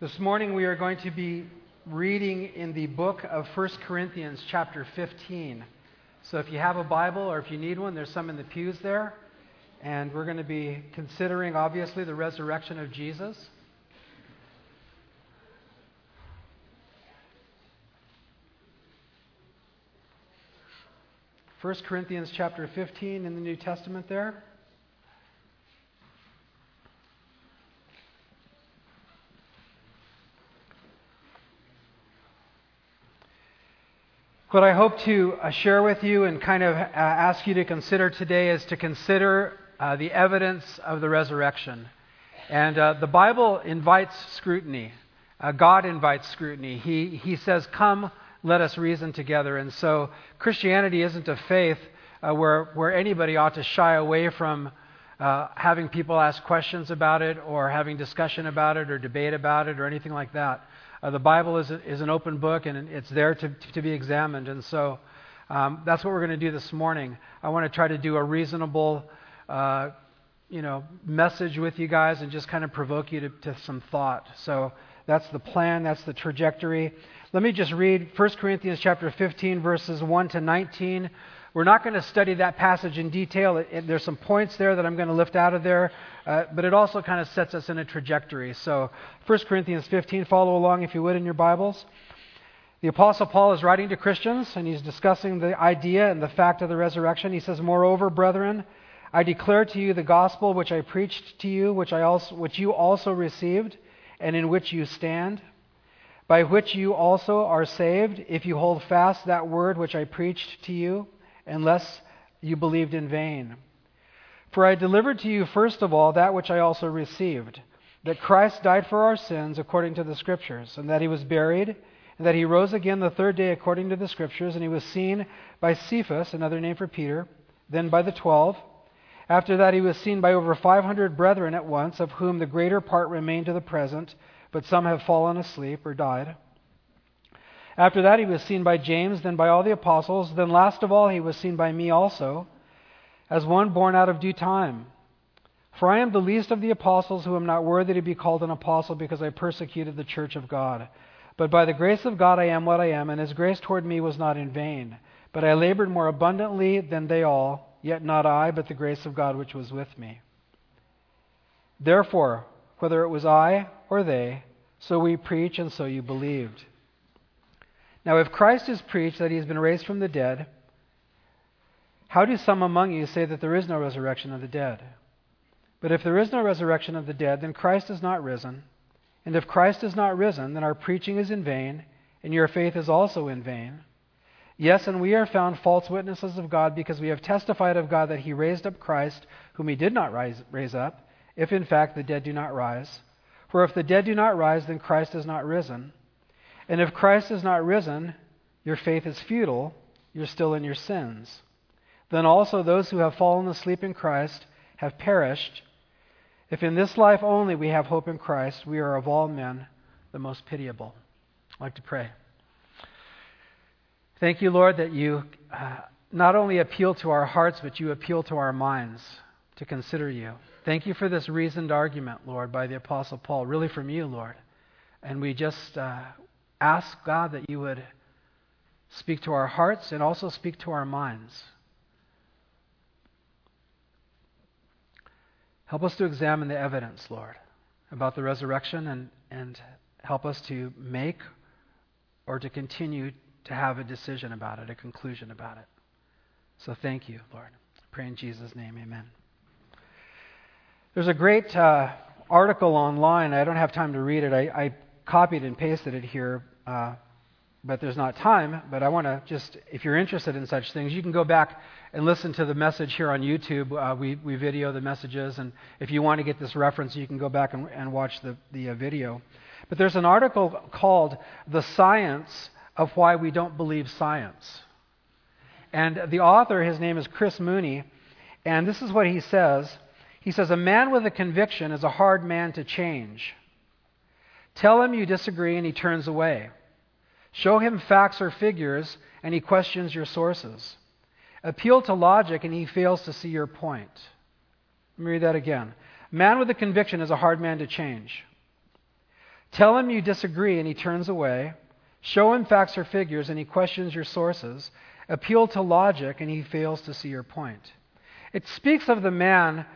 This morning we are going to be reading in the book of 1 Corinthians, chapter 15. So if you have a Bible or if you need one, there's some in the pews there. And we're going to be considering, obviously, the resurrection of Jesus. First Corinthians chapter 15 in the New Testament there. What I hope to uh, share with you and kind of uh, ask you to consider today is to consider uh, the evidence of the resurrection. And uh, the Bible invites scrutiny. Uh, God invites scrutiny. He, he says, Come, let us reason together. And so Christianity isn't a faith uh, where, where anybody ought to shy away from having people ask questions about it or having discussion about it or debate about it or anything like that. Uh, the Bible is, is an open book and it's there to, to be examined. And so um, that's what we're going to do this morning. I want to try to do a reasonable, uh, you know, message with you guys and just kind of provoke you to, to some thought. So that's the plan. That's the trajectory. Let me just read 1 Corinthians chapter 15, verses 1 to 19. We're not going to study that passage in detail. It, it, there's some points there that I'm going to lift out of there, uh, but it also kind of sets us in a trajectory. So, 1 Corinthians 15, follow along if you would in your Bibles. The Apostle Paul is writing to Christians, and he's discussing the idea and the fact of the resurrection. He says, Moreover, brethren, I declare to you the gospel which I preached to you, which, I also, which you also received, and in which you stand, by which you also are saved, if you hold fast that word which I preached to you unless you believed in vain. For I delivered to you first of all that which I also received that Christ died for our sins according to the Scriptures, and that he was buried, and that he rose again the third day according to the Scriptures, and he was seen by Cephas, another name for Peter, then by the twelve. After that, he was seen by over 500 brethren at once, of whom the greater part remain to the present, but some have fallen asleep or died. After that, he was seen by James, then by all the apostles. Then, last of all, he was seen by me also, as one born out of due time. For I am the least of the apostles who am not worthy to be called an apostle because I persecuted the church of God. But by the grace of God I am what I am, and his grace toward me was not in vain. But I labored more abundantly than they all, yet not I, but the grace of God which was with me. Therefore, whether it was I or they, so we preach, and so you believed. Now, if Christ is preached that he has been raised from the dead, how do some among you say that there is no resurrection of the dead? But if there is no resurrection of the dead, then Christ is not risen. And if Christ is not risen, then our preaching is in vain, and your faith is also in vain. Yes, and we are found false witnesses of God because we have testified of God that he raised up Christ, whom he did not rise, raise up, if in fact the dead do not rise. For if the dead do not rise, then Christ is not risen. And if Christ is not risen, your faith is futile, you're still in your sins. Then also those who have fallen asleep in Christ have perished. If in this life only we have hope in Christ, we are of all men the most pitiable. I'd like to pray. Thank you, Lord, that you uh, not only appeal to our hearts, but you appeal to our minds to consider you. Thank you for this reasoned argument, Lord, by the Apostle Paul, really from you, Lord. And we just uh, ask God that you would speak to our hearts and also speak to our minds. Help us to examine the evidence, Lord, about the resurrection and, and help us to make or to continue to have a decision about it, a conclusion about it. So thank you, Lord. I pray in Jesus' name, amen. There's a great uh, article online. I don't have time to read it. I, I copied and pasted it here uh, but there's not time. But I want to just, if you're interested in such things, you can go back and listen to the message here on YouTube. Uh, we, we video the messages, and if you want to get this reference, you can go back and, and watch the, the uh, video. But there's an article called The Science of Why We Don't Believe Science. And the author, his name is Chris Mooney, and this is what he says. He says, A man with a conviction is a hard man to change. Tell him you disagree, and he turns away. Show him facts or figures, and he questions your sources. Appeal to logic, and he fails to see your point. Let me read that again. Man with a conviction is a hard man to change. Tell him you disagree and he turns away. Show him facts or figures and he questions your sources. Appeal to logic and he fails to see your point. It speaks of the man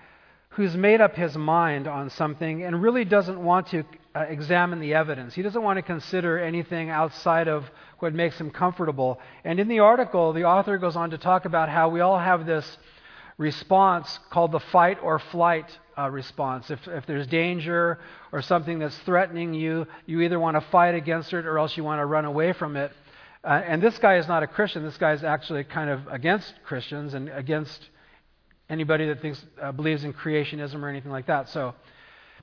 who's made up his mind on something and really doesn't want to uh, examine the evidence. He doesn't want to consider anything outside of what makes him comfortable. And in the article, the author goes on to talk about how we all have this response called the fight or flight uh, response. If, if there's danger or something that's threatening you, you either want to fight against it or else you want to run away from it. Uh, and this guy is not a Christian. This guy is actually kind of against Christians and against anybody that thinks uh, believes in creationism or anything like that. So,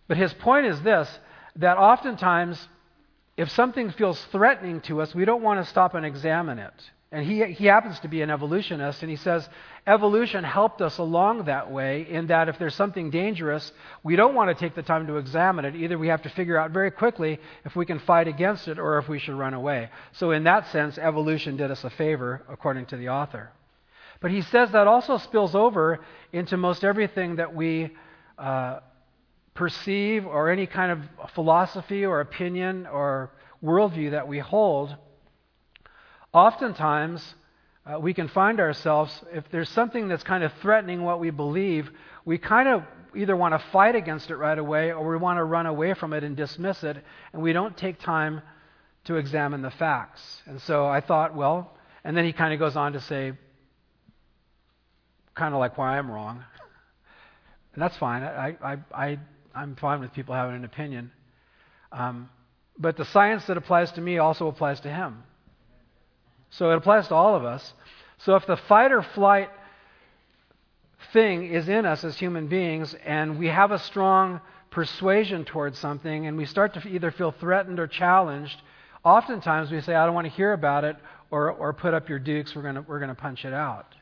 but his point is this: that oftentimes, if something feels threatening to us, we don't want to stop and examine it. And he, he happens to be an evolutionist, and he says evolution helped us along that way in that if there's something dangerous, we don't want to take the time to examine it. Either we have to figure out very quickly if we can fight against it or if we should run away. So, in that sense, evolution did us a favor, according to the author. But he says that also spills over into most everything that we uh, perceive or any kind of philosophy or opinion or worldview that we hold. Oftentimes, uh, we can find ourselves, if there's something that's kind of threatening what we believe, we kind of either want to fight against it right away or we want to run away from it and dismiss it, and we don't take time to examine the facts. And so I thought, well, and then he kind of goes on to say, kind of like why I'm wrong. And that's fine. I, I, I, I'm fine with people having an opinion. Um, but the science that applies to me also applies to him. So it applies to all of us. So if the fight or flight thing is in us as human beings and we have a strong persuasion towards something and we start to either feel threatened or challenged, oftentimes we say, I don't want to hear about it or, or put up your dukes, we're going we're going to punch it out.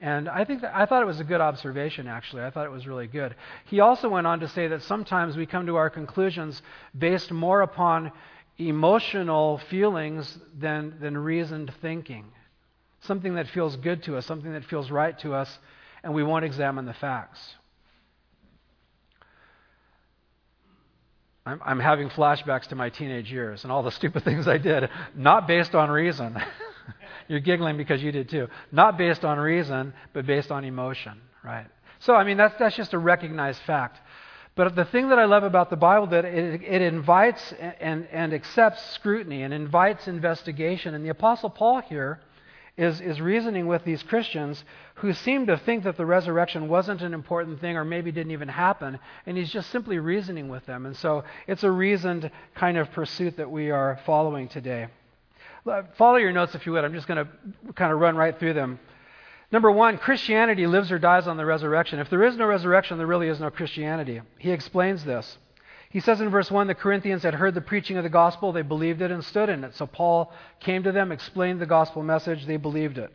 And I think that, I thought it was a good observation, actually. I thought it was really good. He also went on to say that sometimes we come to our conclusions based more upon emotional feelings than, than reasoned thinking. Something that feels good to us, something that feels right to us, and we won't examine the facts. I'm, I'm having flashbacks to my teenage years and all the stupid things I did, not based on reason. You're giggling because you did too. Not based on reason, but based on emotion, right? So, I mean, that's, that's just a recognized fact. But the thing that I love about the Bible that it, it invites and, and accepts scrutiny and invites investigation. And the Apostle Paul here is, is reasoning with these Christians who seem to think that the resurrection wasn't an important thing or maybe didn't even happen. And he's just simply reasoning with them. And so it's a reasoned kind of pursuit that we are following today. Follow your notes if you would. I'm just going to kind of run right through them. Number one, Christianity lives or dies on the resurrection. If there is no resurrection, there really is no Christianity. He explains this. He says in verse 1 the Corinthians had heard the preaching of the gospel, they believed it and stood in it. So Paul came to them, explained the gospel message, they believed it.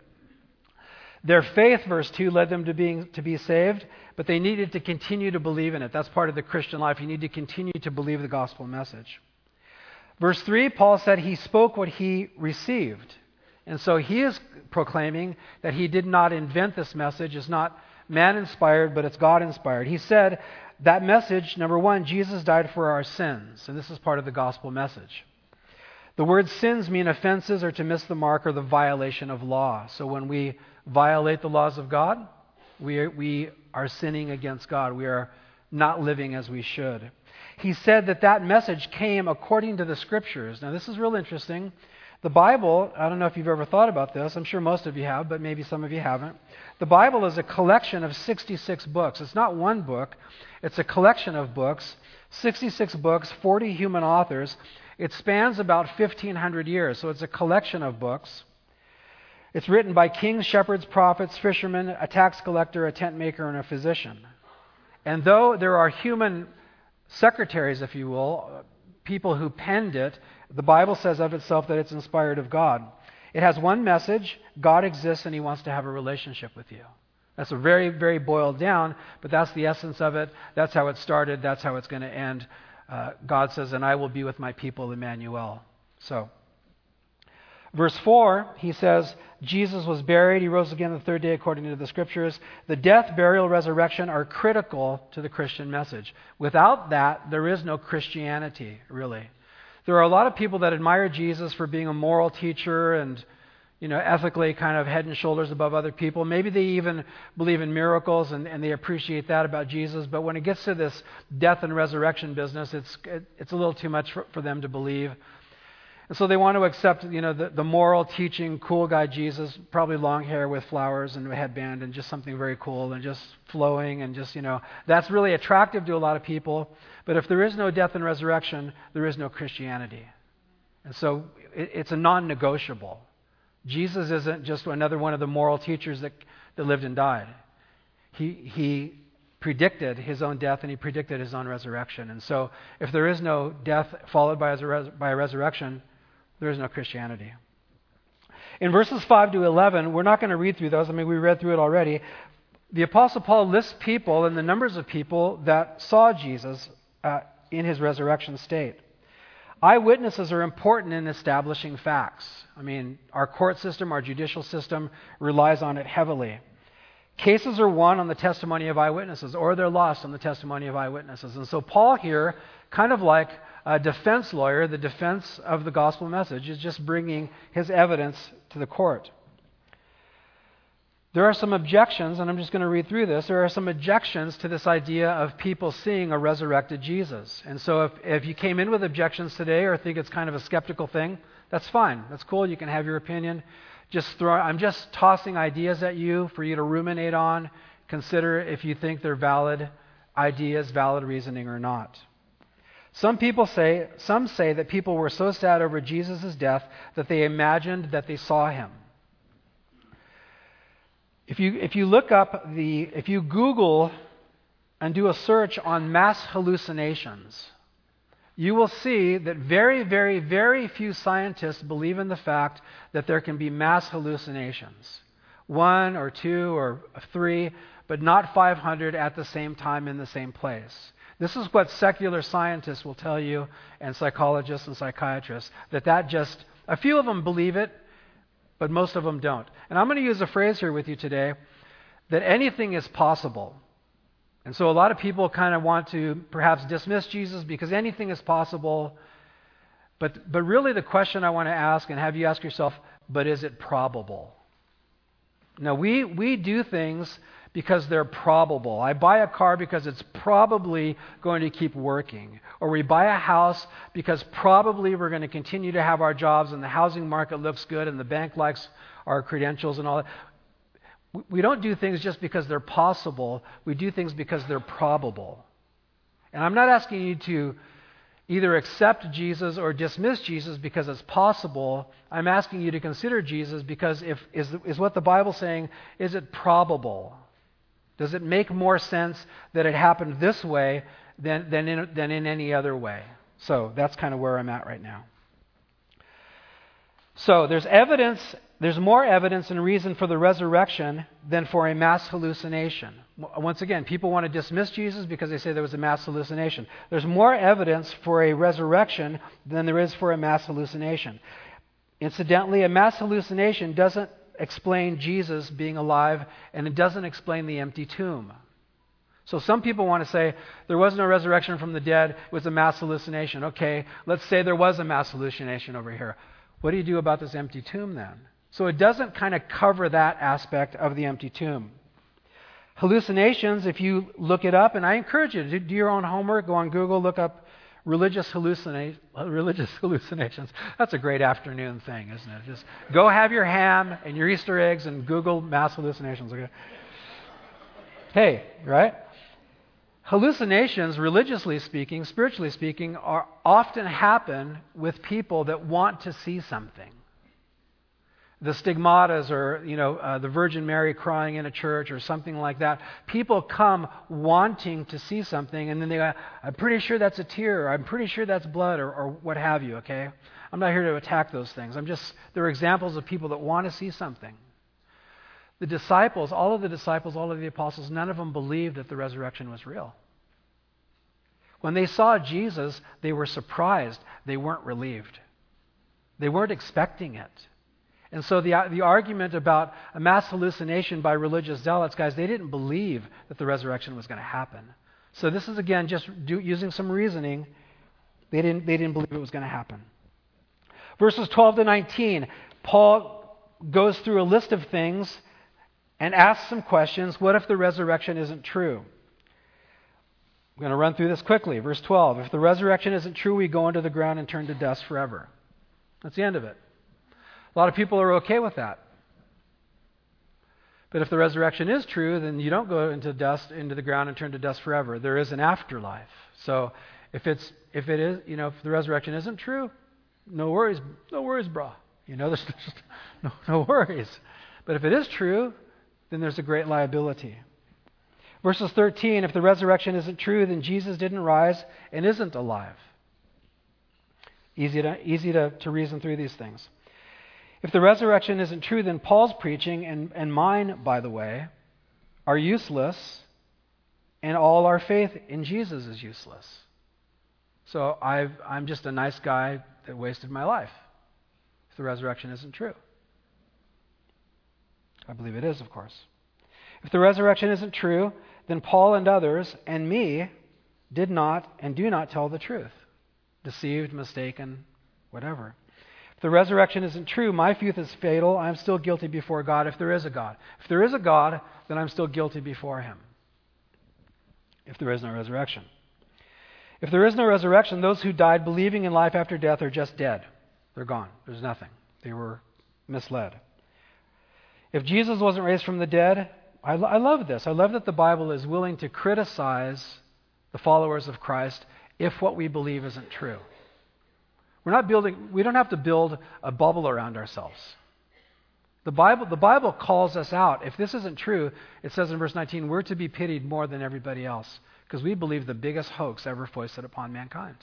Their faith, verse 2, led them to, being, to be saved, but they needed to continue to believe in it. That's part of the Christian life. You need to continue to believe the gospel message. Verse 3, Paul said he spoke what he received. And so he is proclaiming that he did not invent this message. It's not man inspired, but it's God inspired. He said that message, number one, Jesus died for our sins. And this is part of the gospel message. The word sins mean offenses or to miss the mark or the violation of law. So when we violate the laws of God, we are, we are sinning against God. We are not living as we should he said that that message came according to the scriptures. Now, this is real interesting. The Bible, I don't know if you've ever thought about this. I'm sure most of you have, but maybe some of you haven't. The Bible is a collection of 66 books. It's not one book, it's a collection of books. 66 books, 40 human authors. It spans about 1,500 years, so it's a collection of books. It's written by kings, shepherds, prophets, fishermen, a tax collector, a tent maker, and a physician. And though there are human secretaries, if you will, people who penned it, the Bible says of itself that it's inspired of God. It has one message God exists and he wants to have a relationship with you. That's a very, very boiled down, but that's the essence of it. That's how it started. That's how it's going to end. Uh, God says, And I will be with my people, Emmanuel. So, Verse 4, he says, Jesus was buried. He rose again the third day according to the scriptures. The death, burial, resurrection are critical to the Christian message. Without that, there is no Christianity, really. There are a lot of people that admire Jesus for being a moral teacher and you know, ethically kind of head and shoulders above other people. Maybe they even believe in miracles and, and they appreciate that about Jesus. But when it gets to this death and resurrection business, it's, it, it's a little too much for, for them to believe. And so they want to accept, you know, the, the moral teaching, cool guy Jesus, probably long hair with flowers and a headband and just something very cool and just flowing and just, you know, that's really attractive to a lot of people. But if there is no death and resurrection, there is no Christianity. And so it, it's a non negotiable. Jesus isn't just another one of the moral teachers that, that lived and died. He, he predicted his own death and he predicted his own resurrection. And so, if there is no death followed by a, res- by a resurrection, there is no Christianity. In verses 5 to 11, we're not going to read through those. I mean, we read through it already. The Apostle Paul lists people and the numbers of people that saw Jesus uh, in his resurrection state. Eyewitnesses are important in establishing facts. I mean, our court system, our judicial system relies on it heavily. Cases are won on the testimony of eyewitnesses, or they're lost on the testimony of eyewitnesses. And so, Paul here, kind of like a defense lawyer, the defense of the gospel message, is just bringing his evidence to the court. There are some objections, and I'm just going to read through this. There are some objections to this idea of people seeing a resurrected Jesus. And so if, if you came in with objections today or think it's kind of a skeptical thing, that's fine. That's cool. You can have your opinion. Just throw, I'm just tossing ideas at you for you to ruminate on. Consider if you think they're valid ideas, valid reasoning or not. Some people say, some say that people were so sad over Jesus' death that they imagined that they saw him. If you, if you look up the, if you Google and do a search on mass hallucinations, you will see that very, very, very few scientists believe in the fact that there can be mass hallucinations. One or two or three, but not 500 at the same time in the same place. This is what secular scientists will tell you, and psychologists and psychiatrists, that that just, a few of them believe it, but most of them don't. And I'm going to use a phrase here with you today that anything is possible. And so a lot of people kind of want to perhaps dismiss Jesus because anything is possible. But, but really, the question I want to ask and have you ask yourself, but is it probable? Now, we, we do things because they're probable. I buy a car because it's probably going to keep working. Or we buy a house because probably we're going to continue to have our jobs and the housing market looks good and the bank likes our credentials and all that. We don't do things just because they're possible. We do things because they're probable. And I'm not asking you to either accept Jesus or dismiss Jesus because it's possible. I'm asking you to consider Jesus because if is, is what the Bible's saying, is it probable? Does it make more sense that it happened this way than, than, in, than in any other way? So that's kind of where I'm at right now. So there's evidence, there's more evidence and reason for the resurrection than for a mass hallucination. Once again, people want to dismiss Jesus because they say there was a mass hallucination. There's more evidence for a resurrection than there is for a mass hallucination. Incidentally, a mass hallucination doesn't explain Jesus being alive, and it doesn't explain the empty tomb. So some people want to say there was no resurrection from the dead, it was a mass hallucination. Okay, let's say there was a mass hallucination over here. What do you do about this empty tomb then? So it doesn't kind of cover that aspect of the empty tomb. Hallucinations, if you look it up, and I encourage you to do your own homework, go on Google, look up religious, hallucina- religious hallucinations. That's a great afternoon thing, isn't it? Just go have your ham and your Easter eggs and Google mass hallucinations. Okay? Hey, right? Hallucinations, religiously speaking, spiritually speaking, are often happen with people that want to see something the stigmatas or you know uh, the virgin mary crying in a church or something like that people come wanting to see something and then they go i'm pretty sure that's a tear or i'm pretty sure that's blood or, or what have you okay? I'm not here to attack those things. I'm just there are examples of people that want to see something. The disciples all of the disciples all of the apostles none of them believed that the resurrection was real. When they saw jesus they were surprised. They weren't relieved. They weren't expecting it and so the, uh, the argument about a mass hallucination by religious zealots, guys, they didn't believe that the resurrection was going to happen. So this is, again, just do, using some reasoning They didn't, they didn't believe it was going to happen. Verses 12 to 19, Paul goes through a list of things and asks some questions. What if the resurrection isn't true? I'm going to run through this quickly. Verse 12 If the resurrection isn't true, we go into the ground and turn to dust forever. That's the end of it. A lot of people are okay with that. But if the resurrection is true, then you don't go into dust into the ground and turn to dust forever. There is an afterlife. So if it's if it is, you know, if the resurrection isn't true, no worries, no worries, bro. You know, there's, there's no, no worries. But if it is true, then there's a great liability. Verses 13 if the resurrection isn't true, then Jesus didn't rise and isn't alive. Easy to, easy to, to reason through these things. If the resurrection isn't true, then Paul's preaching, and, and mine, by the way, are useless, and all our faith in Jesus is useless. So i am just a nice guy that wasted my life if the resurrection isn't true. I believe it is, of course. If the resurrection isn't true, then Paul and others, and me, did not and do not tell the truth. Deceived, mistaken, whatever. The resurrection isn't true, my faith is fatal. I'm still guilty before God if there is a God. If there is a God, then I'm still guilty before Him. If there is no resurrection. If there is no resurrection, those who died believing in life after death are just dead. They're gone. There's nothing. They were misled. If Jesus wasn't raised from the dead, I, lo- I love this. I love that the Bible is willing to criticize the followers of Christ if what we believe isn't true. We're not building, we don't have to build a bubble around ourselves. The Bible, the Bible calls us out. If this isn't true, it says in verse 19, we're to be pitied more than everybody else because we believe the biggest hoax ever foisted upon mankind.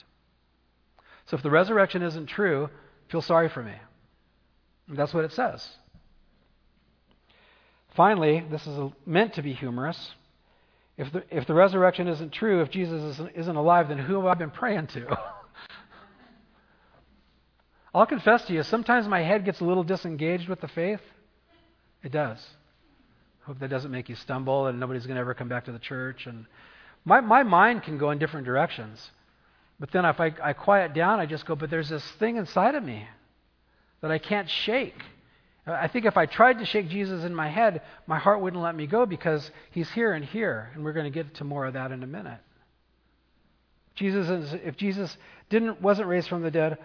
So if the resurrection isn't true, Feel sorry for me. That's what it says. Finally, this is meant to be humorous. If the, if the resurrection isn't true, if Jesus isn't, isn't alive, then who have I been praying to? I'll confess to you, sometimes my head gets a little disengaged with the faith. It does. Hope that doesn't make you stumble and nobody's going to ever come back to the church. And my, my mind can go in different directions. But then if I, I quiet down, I just go, but there's this thing inside of me that I can't shake. I think if I tried to shake Jesus in my head, my heart wouldn't let me go because he's here and here, and we're going to get to more of that in a minute. Jesus is, if Jesus didn't wasn't raised from the dead,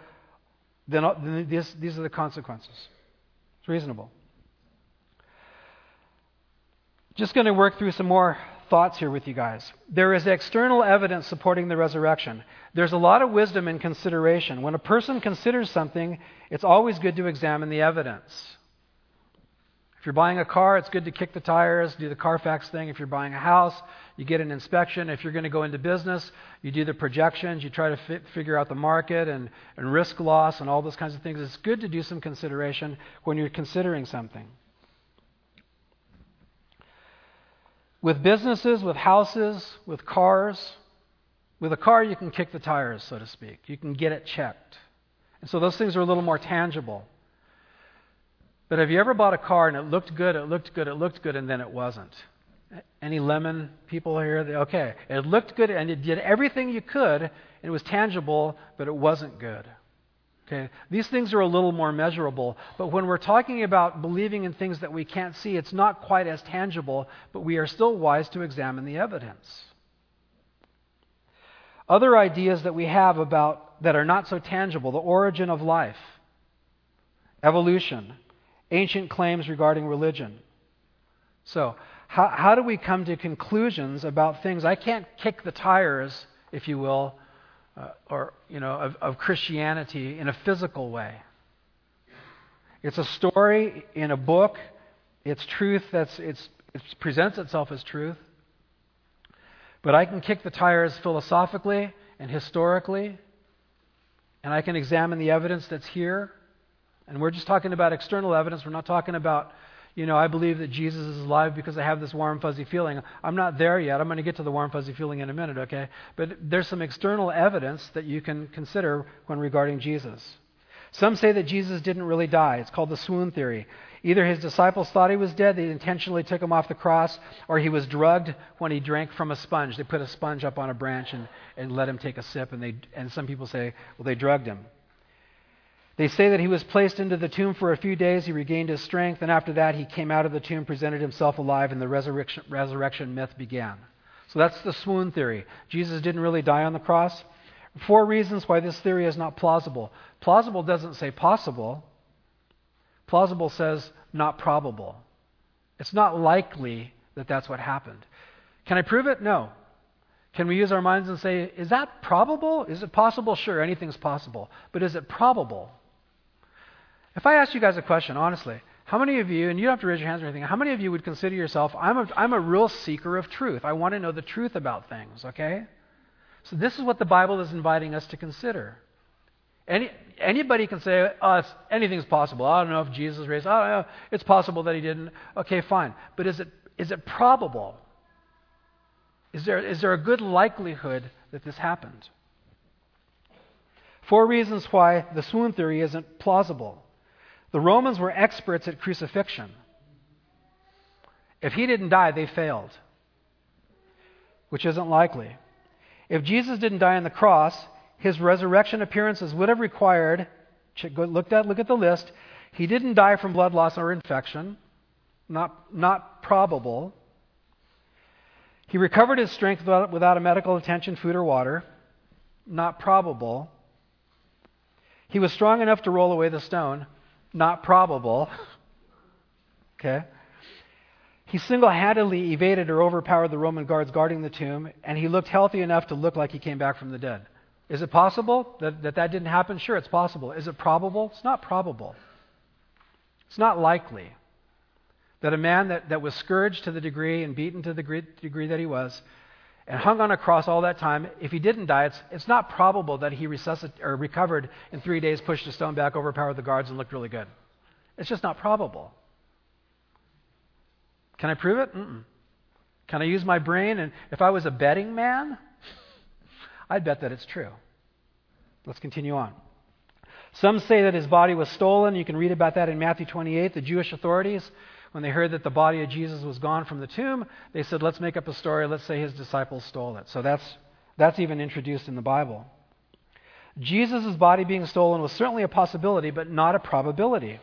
then, uh, then this, these are the consequences. It's reasonable. Just going to work through some more thoughts here with you guys. There is external evidence supporting the resurrection. There's a lot of wisdom in consideration. When a person considers something, it's always good to examine the evidence. If you're buying a car, it's good to kick the tires, do the Carfax thing. If you're buying a house, you get an inspection. If you're going to go into business, you do the projections, you try to fi- figure out the market and, and risk loss and all those kinds of things. It's good to do some consideration when you're considering something. With businesses, with houses, with cars, with a car, you can kick the tires, so to speak. You can get it checked. And so those things are a little more tangible. But have you ever bought a car and it looked good, it looked good, it looked good, and then it wasn't? Any lemon people here? Okay. It looked good and it did everything you could, and it was tangible, but it wasn't good. Okay? These things are a little more measurable, but when we're talking about believing in things that we can't see, it's not quite as tangible, but we are still wise to examine the evidence. Other ideas that we have about that are not so tangible, the origin of life, evolution, ancient claims regarding religion. So, how, how do we come to conclusions about things? I can't kick the tires, if you will, uh, or you know of, of Christianity in a physical way. It's a story in a book. It's truth that's it's, it presents itself as truth. But I can kick the tires philosophically and historically, and I can examine the evidence that's here. And we're just talking about external evidence. We're not talking about you know, I believe that Jesus is alive because I have this warm, fuzzy feeling. I'm not there yet. I'm going to get to the warm, fuzzy feeling in a minute, okay? But there's some external evidence that you can consider when regarding Jesus. Some say that Jesus didn't really die. It's called the swoon theory. Either his disciples thought he was dead, they intentionally took him off the cross, or he was drugged when he drank from a sponge. They put a sponge up on a branch and, and let him take a sip, and, they, and some people say, well, they drugged him. They say that he was placed into the tomb for a few days, he regained his strength, and after that he came out of the tomb, presented himself alive, and the resurrection, resurrection myth began. So that's the swoon theory. Jesus didn't really die on the cross. Four reasons why this theory is not plausible. Plausible doesn't say possible, plausible says not probable. It's not likely that that's what happened. Can I prove it? No. Can we use our minds and say, is that probable? Is it possible? Sure, anything's possible. But is it probable? If I ask you guys a question, honestly, how many of you, and you don't have to raise your hands or anything, how many of you would consider yourself, I'm a, I'm a real seeker of truth. I want to know the truth about things, okay? So, this is what the Bible is inviting us to consider. Any, anybody can say, oh, anything's possible. I don't know if Jesus raised. I don't know. It's possible that he didn't. Okay, fine. But is it, is it probable? Is there, is there a good likelihood that this happened? Four reasons why the swoon theory isn't plausible. The Romans were experts at crucifixion. If he didn't die, they failed, which isn't likely. If Jesus didn't die on the cross, his resurrection appearances would have required, look at, look at the list, he didn't die from blood loss or infection, not, not probable. He recovered his strength without, without a medical attention, food, or water, not probable. He was strong enough to roll away the stone, not probable. okay? He single handedly evaded or overpowered the Roman guards guarding the tomb, and he looked healthy enough to look like he came back from the dead. Is it possible that, that that didn't happen? Sure, it's possible. Is it probable? It's not probable. It's not likely that a man that, that was scourged to the degree and beaten to the degree, degree that he was and hung on a cross all that time, if he didn't die, it's, it's not probable that he resuscit, or recovered in three days, pushed a stone back, overpowered the guards, and looked really good. It's just not probable. Can I prove it? Mm-mm. Can I use my brain? And if I was a betting man, I'd bet that it's true. Let's continue on. Some say that his body was stolen. You can read about that in Matthew 28. The Jewish authorities, when they heard that the body of Jesus was gone from the tomb, they said, let's make up a story. Let's say his disciples stole it. So that's, that's even introduced in the Bible. Jesus' body being stolen was certainly a possibility, but not a probability.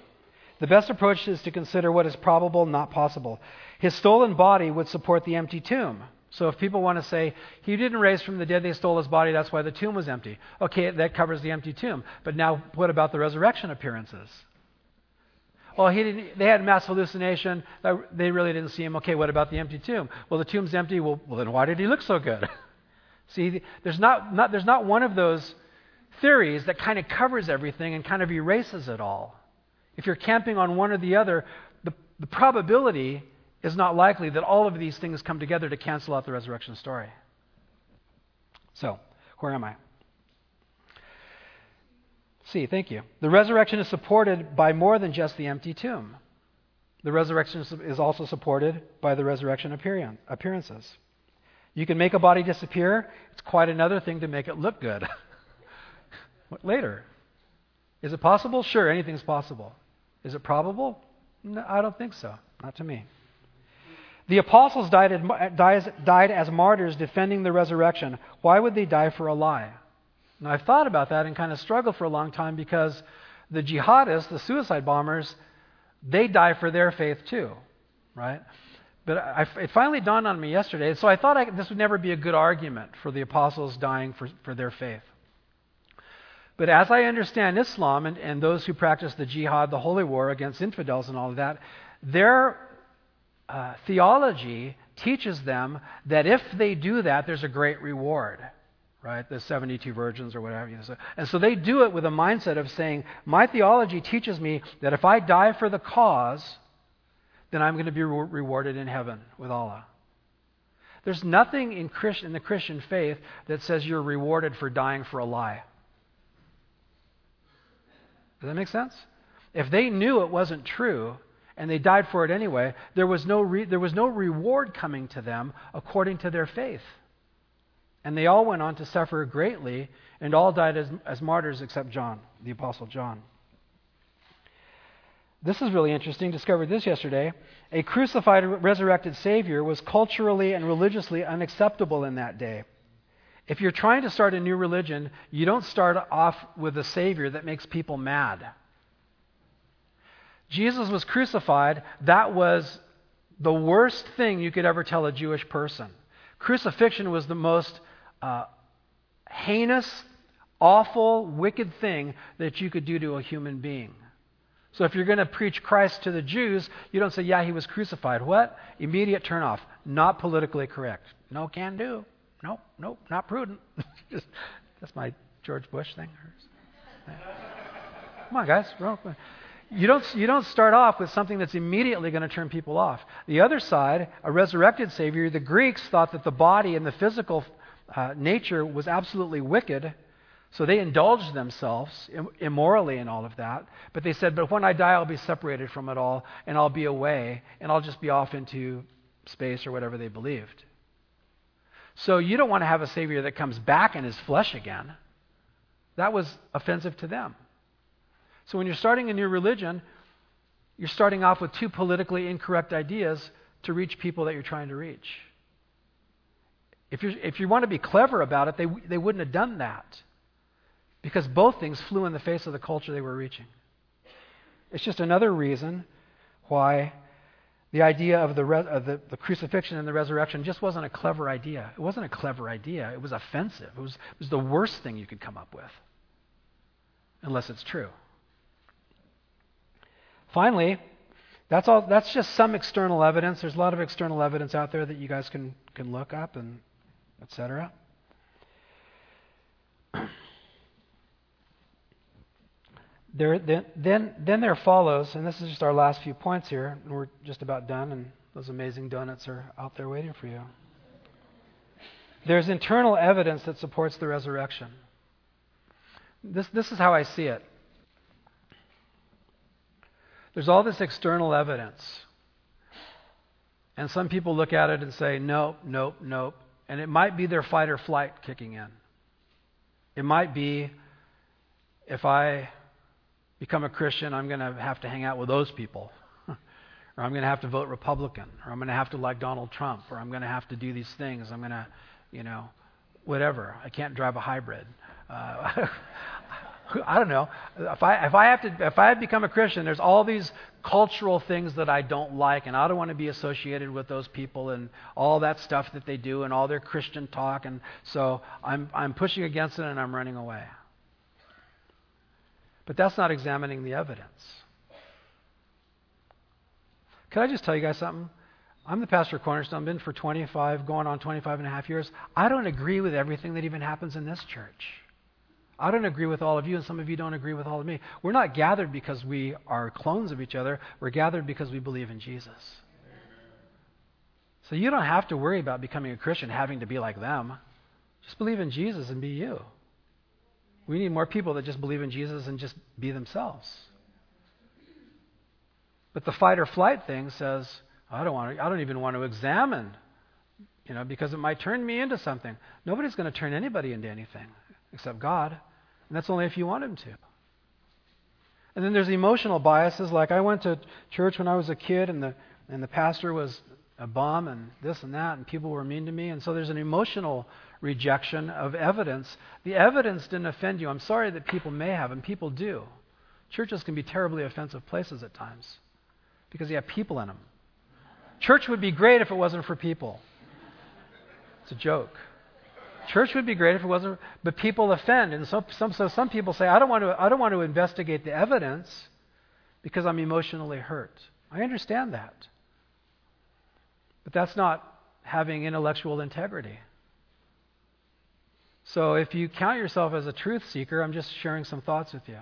The best approach is to consider what is probable, not possible. His stolen body would support the empty tomb. So if people want to say, he didn't raise from the dead, they stole his body, that's why the tomb was empty. Okay, that covers the empty tomb. But now, what about the resurrection appearances? Well, he didn't, they had mass hallucination. Uh, they really didn't see him. Okay, what about the empty tomb? Well, the tomb's empty. Well, well then why did he look so good? see, there's not, not, there's not one of those theories that kind of covers everything and kind of erases it all. If you're camping on one or the other, the, the probability is not likely that all of these things come together to cancel out the resurrection story. So, where am I? See, thank you. The resurrection is supported by more than just the empty tomb. The resurrection is also supported by the resurrection appearances. You can make a body disappear. It's quite another thing to make it look good. Later. Is it possible? Sure, anything's possible. Is it probable? No, I don't think so. Not to me. The apostles died, died as martyrs defending the resurrection. Why would they die for a lie? Now, I've thought about that and kind of struggled for a long time because the jihadists, the suicide bombers, they die for their faith too, right? But I, it finally dawned on me yesterday. So I thought I, this would never be a good argument for the apostles dying for, for their faith. But as I understand Islam and, and those who practice the jihad, the holy war against infidels and all of that, their uh, theology teaches them that if they do that, there's a great reward, right? The 72 virgins or whatever. And so they do it with a mindset of saying, my theology teaches me that if I die for the cause, then I'm going to be re- rewarded in heaven with Allah. There's nothing in, Christ, in the Christian faith that says you're rewarded for dying for a lie. Does that make sense? If they knew it wasn't true and they died for it anyway, there was no, re- there was no reward coming to them according to their faith. And they all went on to suffer greatly and all died as, as martyrs except John, the Apostle John. this is really interesting. Discovered this yesterday. A crucified, resurrected Savior was culturally and religiously unacceptable in that day. If you're trying to start a new religion, you don't start off with a Savior that makes people mad. Jesus was crucified. That was the worst thing you could ever tell a Jewish person. Crucifixion was the most uh, heinous, awful, wicked thing that you could do to a human being. So if you're going to preach Christ to the Jews, you don't say, yeah, he was crucified. What? Immediate turnoff. Not politically correct. No can do. Nope, nope, not prudent. That's my George Bush thing. Come on, guys. You don't, you don't start off with something that's immediately going to turn people off. The other side, a resurrected Savior, the Greeks thought that the body and the physical uh, nature was absolutely wicked so they indulged themselves immorally in all of that. But they said, But when I die, I'll be separated from it all, and I'll be away, and I'll just be off into space or whatever they believed. So you don't want to have a Savior that comes back in his flesh again. That was offensive to them. So when you're starting a new religion, you're starting off with two politically incorrect ideas to reach people that you're trying to reach. If, you if you want to be clever about it, they, they wouldn't have done that because both things flew in the face of the culture they were reaching. It's just another reason why the idea of the, of the, the, crucifixion and the resurrection just wasn't a clever idea. It wasn't a clever idea. It was offensive. It was, it was the worst thing you could come up with, unless it's true. Finally, that's, all, that's just some external evidence. There's a lot of external evidence out there that you guys can, can look up and etc. There, then, then, then there follows, and this is just our last few points here, and we're just about done, and those amazing donuts are out there waiting for you. There's internal evidence that supports the resurrection. This, this is how I see it. There's all this external evidence. And some people look at it and say, nope, nope, nope. And it might be their fight or flight kicking in. It might be if I become a Christian, I'm going to have to hang out with those people. or I'm going to have to vote Republican. Or I'm going to have to like Donald Trump. Or I'm going to have to do these things. I'm going to, you know, whatever. I can't drive a hybrid. Uh, I don't know. If I, if I have to, if I become a Christian, there's all these cultural things that I don't like, and I don't want to be associated with those people and all that stuff that they do and all their Christian talk, and so I'm, I'm pushing against it and I'm running away. But that's not examining the evidence. Can I just tell you guys something? I'm the pastor of Cornerstone, I've been for 25, going on 25 and a half years. I don't agree with everything that even happens in this church. I don't agree with all of you, and some of you don't agree with all of me. We're not gathered because we are clones of each other. We're gathered because we believe in Jesus. So you don't have to worry about becoming a Christian having to be like them. Just believe in Jesus and be you. We need more people that just believe in Jesus and just be themselves. But the fight or flight thing says, I don't want to, I don't even want to examine, you know, because it might turn me into something. Nobody's going to turn anybody into anything except God, and that's only if you want him to. And then there's emotional biases like I went to church when I was a kid and the and the pastor was a bum and this and that and people were mean to me and so there's an emotional rejection of evidence. The evidence didn't offend you. I'm sorry that people may have, and people do. Churches can be terribly offensive places at times because you have people in them. Church would be great if it wasn't for people. It's a joke. Church would be great if it wasn't, but people offend, and so some so some people say, "I don't want to. I don't want to investigate the evidence because I'm emotionally hurt." I understand that, but that's not having intellectual integrity. So if you count yourself as a truth seeker, I'm just sharing some thoughts with you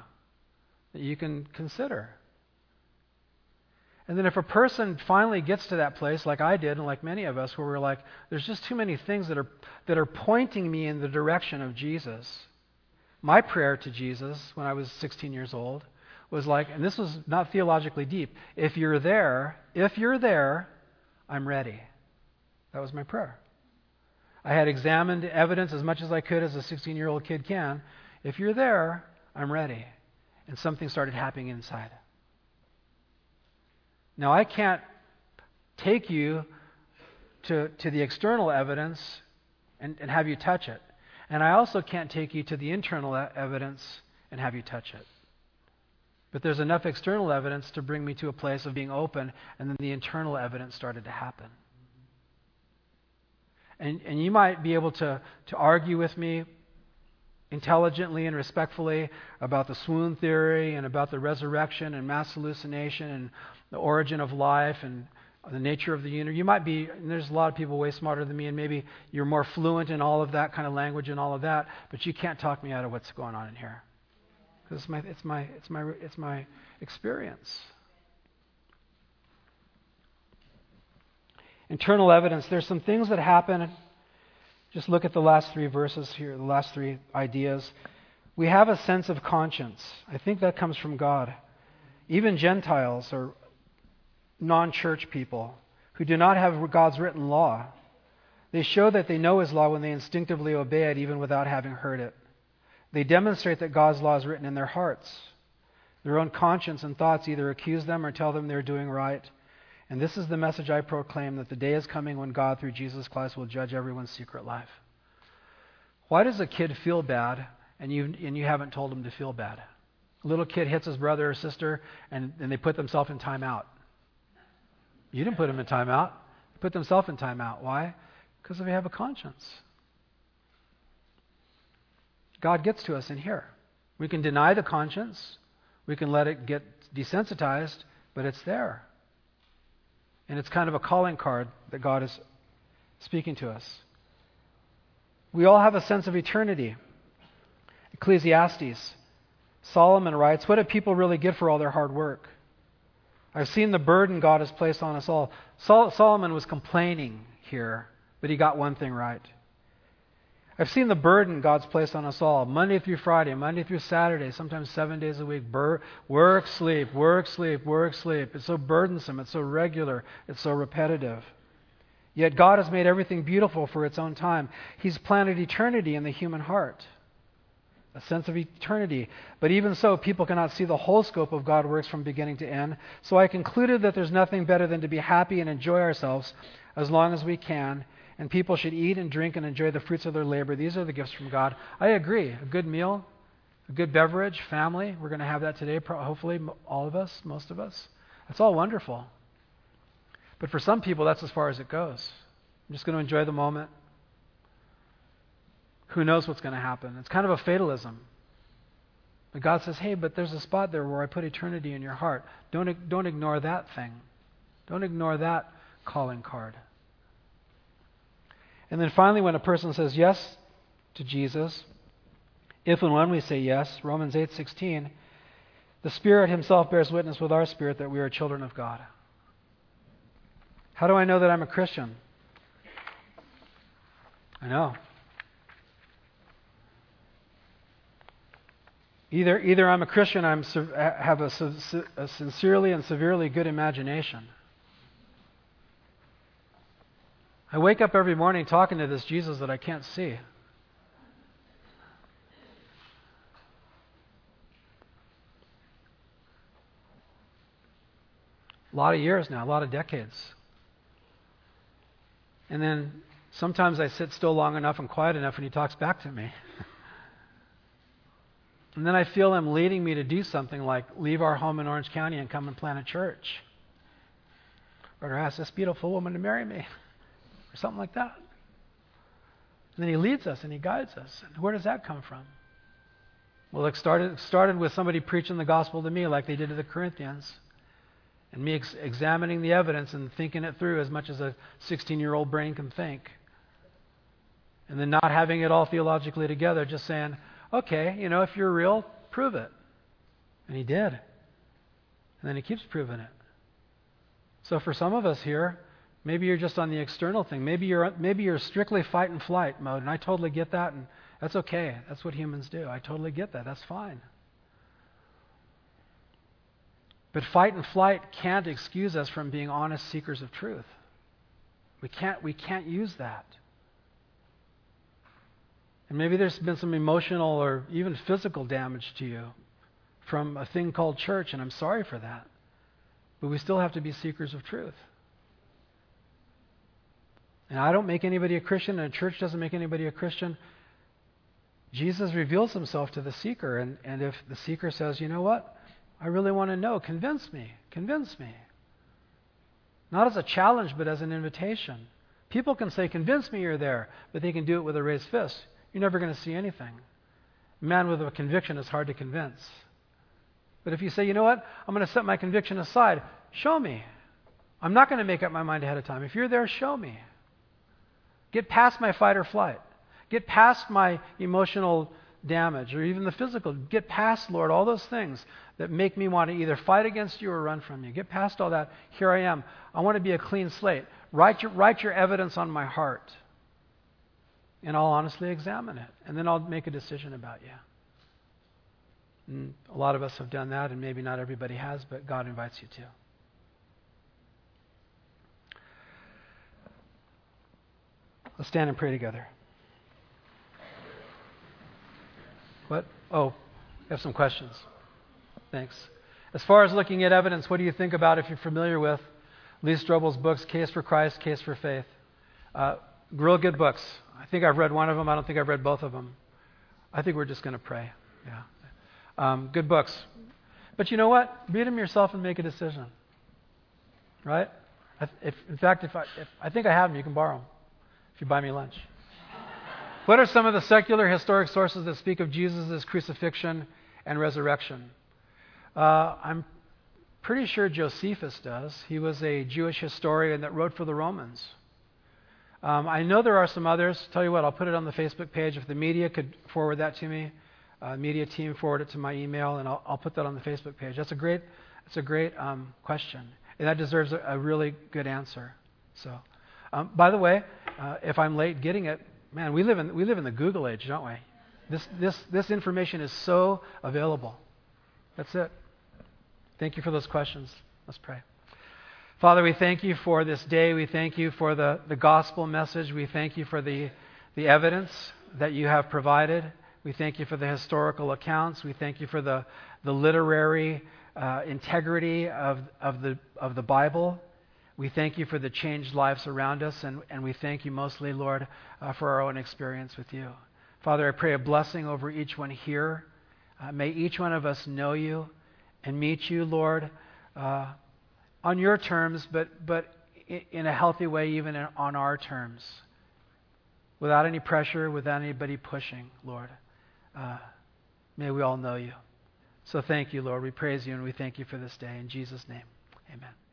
that you can consider. And then if a person finally gets to that place, like I did, and like many of us, where we're like, there's just too many things that are, that are pointing me in the direction of Jesus. My prayer to Jesus when I was 16 years old was like, and this was not theologically deep if you're there, if you're there, I'm ready. That was my prayer. I had examined evidence as much as I could as a 16 year old kid can. If you're there, I'm ready. And something started happening inside. Now, I can't take you to, to the external evidence and, and have you touch it. And I also can't take you to the internal evidence and have you touch it. But there's enough external evidence to bring me to a place of being open, and then the internal evidence started to happen. And, and you might be able to, to argue with me intelligently and respectfully about the swoon theory and about the resurrection and mass hallucination and the origin of life and the nature of the universe. You might be, there's a lot of people way smarter than me, and maybe you're more fluent in all of that kind of language and all of that, but you can't talk me out of what's going on in here. Because it's my, it's, my, it's, my, it's my experience. Internal evidence, there's some things that happen. Just look at the last three verses here, the last three ideas. We have a sense of conscience. I think that comes from God. Even Gentiles or non church people who do not have God's written law. They show that they know His law when they instinctively obey it, even without having heard it. They demonstrate that God's law is written in their hearts. Their own conscience and thoughts either accuse them or tell them they're doing right. And this is the message I proclaim that the day is coming when God, through Jesus Christ, will judge everyone's secret life. Why does a kid feel bad and you, and you haven't told him to feel bad? A little kid hits his brother or sister and, and they put themselves in timeout. You didn't put them in timeout. They put themselves in timeout. Why? Because they have a conscience. God gets to us in here. We can deny the conscience, we can let it get desensitized, but it's there. And it's kind of a calling card that God is speaking to us. We all have a sense of eternity. Ecclesiastes. Solomon writes, What do people really get for all their hard work? I've seen the burden God has placed on us all. Sol- Solomon was complaining here, but he got one thing right. I've seen the burden God's placed on us all, Monday through Friday, Monday through Saturday, sometimes seven days a week. Bur- work, sleep, work, sleep, work, sleep. It's so burdensome, it's so regular, it's so repetitive. Yet God has made everything beautiful for its own time. He's planted eternity in the human heart a sense of eternity. But even so, people cannot see the whole scope of God's works from beginning to end. So I concluded that there's nothing better than to be happy and enjoy ourselves as long as we can. And people should eat and drink and enjoy the fruits of their labor. These are the gifts from God. I agree. A good meal, a good beverage, family. We're going to have that today, hopefully, all of us, most of us. That's all wonderful. But for some people, that's as far as it goes. I'm just going to enjoy the moment who knows what's going to happen? It's kind of a fatalism. But God says, hey, but there's a spot there where I put eternity in your heart. Don't, don't ignore that thing. Don't ignore that calling card. And then finally, when a person says yes to Jesus, if and when we say yes, Romans 8:16, the Spirit himself bears witness with our spirit that we are children of God. How do I know that I'm a Christian? I know. Either, either I'm a Christian, I have a, a sincerely and severely good imagination. I wake up every morning talking to this Jesus that I can't see. A lot of years now, a lot of decades. And then sometimes I sit still long enough and quiet enough and he talks back to me. And then I feel Him leading me to do something like leave our home in Orange County and come and plant a church. Or ask this beautiful woman to marry me. Or something like that. And then He leads us and He guides us. And where does that come from? Well, it started, started with somebody preaching the gospel to me like they did to the Corinthians. And me ex- examining the evidence and thinking it through as much as a 16 year old brain can think. And then not having it all theologically together, just saying, okay, you know, if you're real, prove it. And he did. And then he keeps proving it. So for some of us here, maybe you're just on the external thing. Maybe you're maybe you're strictly fight and flight mode, and I totally get that, and that's okay. That's what humans do. I totally get that. That's fine. But fight and flight can't excuse us from being honest seekers of truth. We can't we can't use that. And maybe there's been some emotional or even physical damage to you from a thing called church, and I'm sorry for that. But we still have to be seekers of truth. And I don't make anybody a Christian, and a church doesn't make anybody a Christian. Jesus reveals himself to the seeker, and, and if the seeker says, you know what? I really want to know, convince me, convince me. Not as a challenge, but as an invitation. People can say, convince me you're there, but they can do it with a raised fist. You're never going to see anything. A man with a conviction is hard to convince. But if you say, you know what? I'm going to set my conviction aside, show me. I'm not going to make up my mind ahead of time. If you're there, show me. Get past my fight or flight. Get past my emotional damage or even the physical. Get past, Lord, all those things that make me want to either fight against you or run from you. Get past all that. Here I am. I want to be a clean slate. Write your, write your evidence on my heart. And I'll honestly examine it. And then I'll make a decision about you. And a lot of us have done that, and maybe not everybody has, but God invites you to. Let's stand and pray together. What? Oh, I have some questions. Thanks. As far as looking at evidence, what do you think about if you're familiar with Lee Strobel's books, Case for Christ, Case for Faith? Uh, real good books. I think I've read one of them. I don't think I've read both of them. I think we're just going to pray. Yeah. Um, good books. But you know what? Read them yourself and make a decision. Right? If, in fact, if I, if I think I have them, you can borrow them if you buy me lunch. what are some of the secular historic sources that speak of Jesus' crucifixion and resurrection? Uh, I'm pretty sure Josephus does. He was a Jewish historian that wrote for the Romans. Um, I know there are some others. Tell you what, I'll put it on the Facebook page. If the media could forward that to me, uh, media team forward it to my email, and I'll, I'll, put that on the Facebook page. That's a great, that's a great um, question, and that deserves a, a, really good answer. So, um, by the way, uh, if I'm late getting it, man, we live in we live in the Google age, don't we? This this this information is so available. That's it. Thank you for those questions. Let's pray. Father, we thank you for this day. We thank you for the, the gospel message. We thank you for the, the evidence that you have provided. We thank you for the historical accounts. We thank you for the, the literary uh, integrity of, of, the, of the Bible. We thank you for the changed lives around us, and, and we thank you mostly, Lord, uh, for our own experience with you. Father, I pray a blessing over each one here. Uh, may each one of us know you and meet you, Lord, uh, on your terms, but, but in a healthy way, even on our terms, without any pressure, without anybody pushing, Lord. Uh, may we all know you. So thank you, Lord. We praise you and we thank you for this day. In Jesus' name, amen.